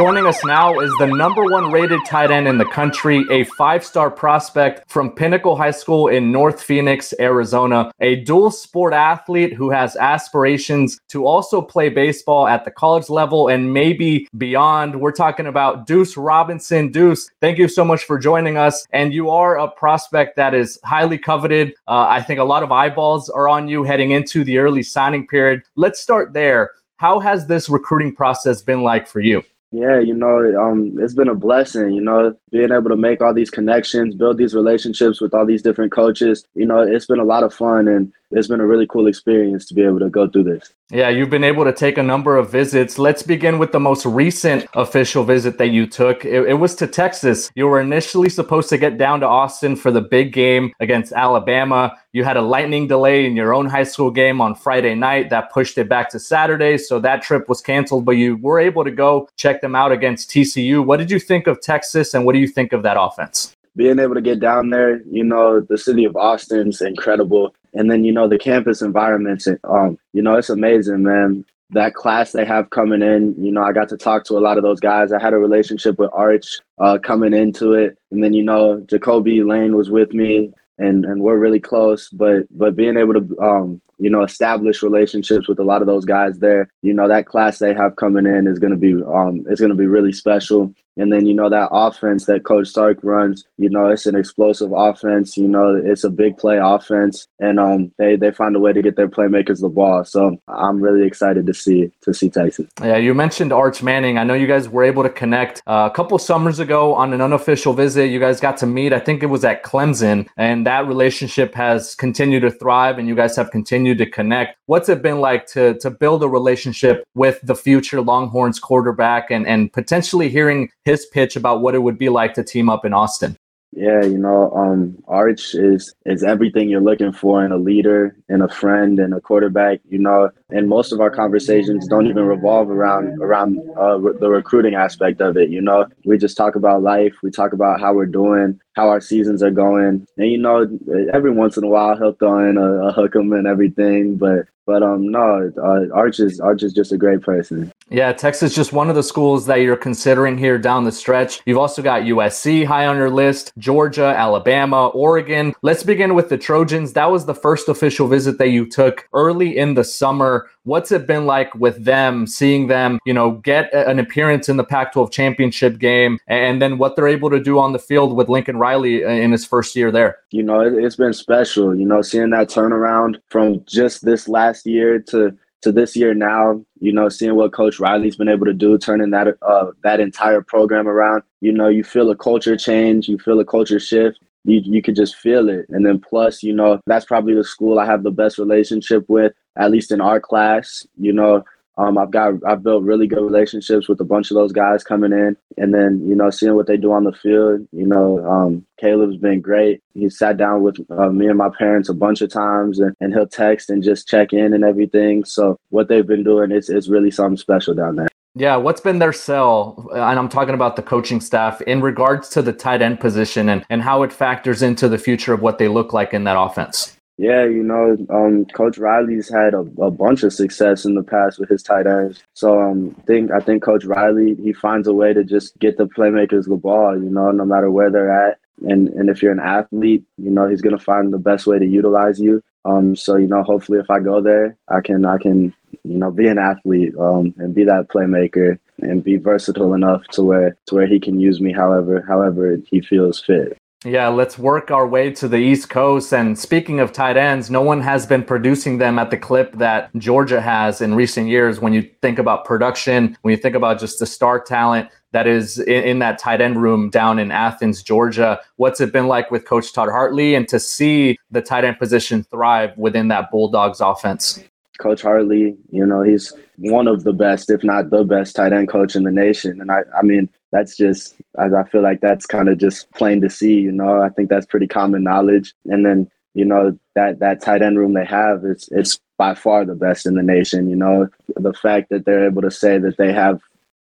Joining us now is the number one rated tight end in the country, a five star prospect from Pinnacle High School in North Phoenix, Arizona, a dual sport athlete who has aspirations to also play baseball at the college level and maybe beyond. We're talking about Deuce Robinson. Deuce, thank you so much for joining us. And you are a prospect that is highly coveted. Uh, I think a lot of eyeballs are on you heading into the early signing period. Let's start there. How has this recruiting process been like for you? Yeah, you know, um, it's been a blessing, you know, being able to make all these connections, build these relationships with all these different coaches. You know, it's been a lot of fun and it's been a really cool experience to be able to go through this. Yeah, you've been able to take a number of visits. Let's begin with the most recent official visit that you took. It, it, was to Texas. You were initially supposed to get down to Austin for the big game against Alabama. You had a lightning delay in your own high school game on Friday night that pushed it back to Saturday. So that trip was canceled, but you were able to go check them out against TCU. What did you think of Texas and what do you think of that offense? being able to get down there, you know, the city of Austin's incredible. And then, you know, the campus environments, um, you know, it's amazing, man. That class they have coming in, you know, I got to talk to a lot of those guys. I had a relationship with Arch uh, coming into it. And then, you know, Jacoby Lane was with me and, and we're really close. But but being able to um, you know, establish relationships with a lot of those guys there. You know, that class they have coming in is going to be um, it's going to be really special. And then you know that offense that Coach Sark runs, you know, it's an explosive offense. You know, it's a big play offense, and um, they they find a way to get their playmakers the ball. So I'm really excited to see to see Texas. Yeah, you mentioned Arch Manning. I know you guys were able to connect uh, a couple summers ago on an unofficial visit. You guys got to meet. I think it was at Clemson, and that relationship has continued to thrive, and you guys have continued to connect. What's it been like to to build a relationship with the future Longhorns quarterback and and potentially hearing pitch about what it would be like to team up in Austin? Yeah, you know, um, Arch is is everything you're looking for in a leader, in a friend, and a quarterback. You know, and most of our conversations don't even revolve around around uh, re- the recruiting aspect of it. You know, we just talk about life. We talk about how we're doing, how our seasons are going, and you know, every once in a while he'll throw in a, a hook 'em and everything. But but um, no, uh, Arch is Arch is just a great person. Yeah, Texas just one of the schools that you're considering here down the stretch. You've also got USC high on your list, Georgia, Alabama, Oregon. Let's begin with the Trojans. That was the first official visit that you took early in the summer. What's it been like with them, seeing them, you know, get an appearance in the Pac 12 championship game and then what they're able to do on the field with Lincoln Riley in his first year there? You know, it's been special, you know, seeing that turnaround from just this last year to to this year now, you know, seeing what Coach Riley's been able to do, turning that uh, that entire program around. You know, you feel a culture change, you feel a culture shift. You you could just feel it, and then plus, you know, that's probably the school I have the best relationship with, at least in our class. You know, um, I've got I've built really good relationships with a bunch of those guys coming in, and then you know seeing what they do on the field. You know, um, Caleb's been great. He sat down with uh, me and my parents a bunch of times, and, and he'll text and just check in and everything. So what they've been doing is is really something special down there. Yeah, what's been their sell? And I'm talking about the coaching staff in regards to the tight end position and, and how it factors into the future of what they look like in that offense. Yeah, you know, um, Coach Riley's had a, a, bunch of success in the past with his tight ends. So um, think I think Coach Riley he finds a way to just get the playmakers the ball. You know, no matter where they're at, and and if you're an athlete, you know he's gonna find the best way to utilize you. Um, so you know, hopefully, if I go there, I can I can you know be an athlete um, and be that playmaker and be versatile enough to where to where he can use me however however he feels fit. Yeah, let's work our way to the East Coast. And speaking of tight ends, no one has been producing them at the clip that Georgia has in recent years. When you think about production, when you think about just the star talent that is in, in that tight end room down in Athens, Georgia, what's it been like with Coach Todd Hartley and to see the tight end position thrive within that Bulldogs offense? Coach Hartley, you know, he's one of the best, if not the best tight end coach in the nation. And I, I mean, that's just, I, I feel like that's kind of just plain to see, you know, I think that's pretty common knowledge. And then, you know, that, that tight end room they have, it's, it's by far the best in the nation. You know, the fact that they're able to say that they have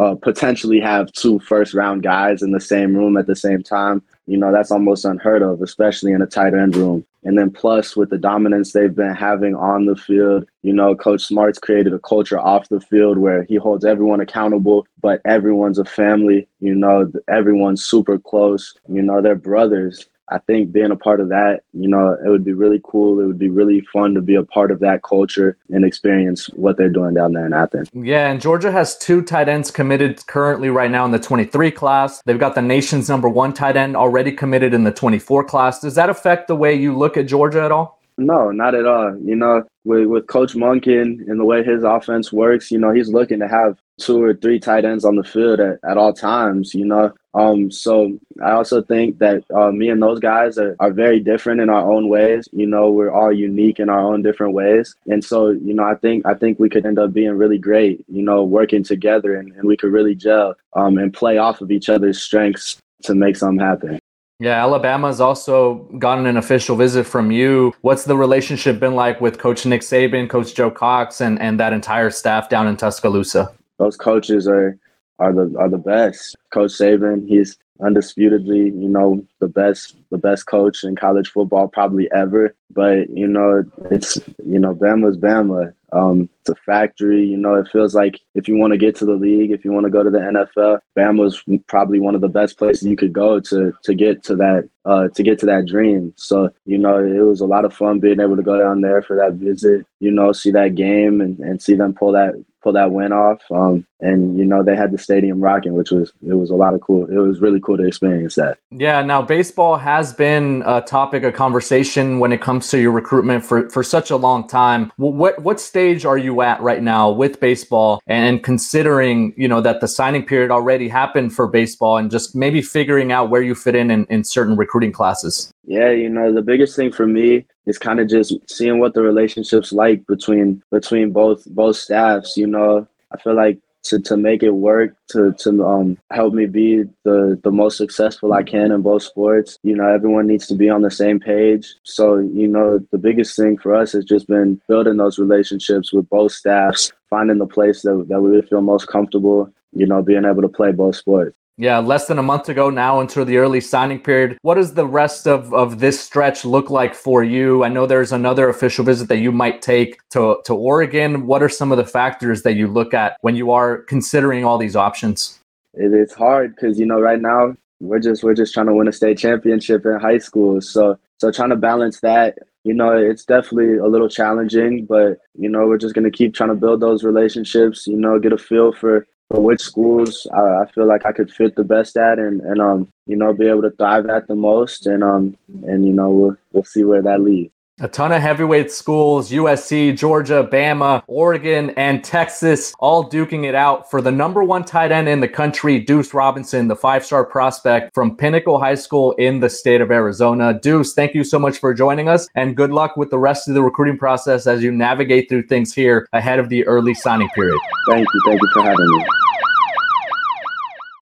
uh, potentially have two first round guys in the same room at the same time, you know, that's almost unheard of, especially in a tight end room. And then plus with the dominance they've been having on the field, you know, Coach Smart's created a culture off the field where he holds everyone accountable, but everyone's a family, you know, everyone's super close, you know, they're brothers. I think being a part of that, you know, it would be really cool. It would be really fun to be a part of that culture and experience what they're doing down there in Athens. Yeah, and Georgia has two tight ends committed currently right now in the 23 class. They've got the nation's number one tight end already committed in the 24 class. Does that affect the way you look at Georgia at all? No, not at all. You know, with, with Coach Monken and the way his offense works, you know, he's looking to have two or three tight ends on the field at, at all times, you know. Um, so I also think that uh, me and those guys are, are very different in our own ways. You know, we're all unique in our own different ways. And so, you know, I think I think we could end up being really great, you know, working together and, and we could really gel um, and play off of each other's strengths to make something happen. Yeah, Alabama's also gotten an official visit from you. What's the relationship been like with Coach Nick Saban, Coach Joe Cox, and, and that entire staff down in Tuscaloosa? Those coaches are are the are the best. Coach Saban, he's undisputedly, you know, the best the best coach in college football probably ever. But you know, it's you know, Bama's Bama. Um, it's a factory. You know, it feels like if you want to get to the league, if you want to go to the NFL, Bama's probably one of the best places you could go to to get to that uh, to get to that dream. So you know, it was a lot of fun being able to go down there for that visit. You know, see that game and, and see them pull that pull that win off. Um, and you know they had the stadium rocking, which was it was a lot of cool. It was really cool to experience that. Yeah. Now baseball has been a topic of conversation when it comes to your recruitment for for such a long time. What what stage are you at right now with baseball? And considering you know that the signing period already happened for baseball, and just maybe figuring out where you fit in in, in certain recruiting classes. Yeah, you know the biggest thing for me is kind of just seeing what the relationships like between between both both staffs. You know, I feel like to, to make it work to to um help me be the the most successful I can in both sports. You know, everyone needs to be on the same page. So, you know, the biggest thing for us has just been building those relationships with both staffs, finding the place that, that we would feel most comfortable, you know, being able to play both sports. Yeah, less than a month ago now into the early signing period. What does the rest of, of this stretch look like for you? I know there's another official visit that you might take to, to Oregon. What are some of the factors that you look at when you are considering all these options? It is hard because you know right now we're just we're just trying to win a state championship in high school. So so trying to balance that, you know, it's definitely a little challenging, but you know, we're just gonna keep trying to build those relationships, you know, get a feel for which schools I, I, feel like I could fit the best at and, and um you know be able to thrive at the most and um and you know we'll we'll see where that leads. A ton of heavyweight schools, USC, Georgia, Bama, Oregon, and Texas, all duking it out for the number one tight end in the country, Deuce Robinson, the five star prospect from Pinnacle High School in the state of Arizona. Deuce, thank you so much for joining us, and good luck with the rest of the recruiting process as you navigate through things here ahead of the early signing period. Thank you. Thank you for having me.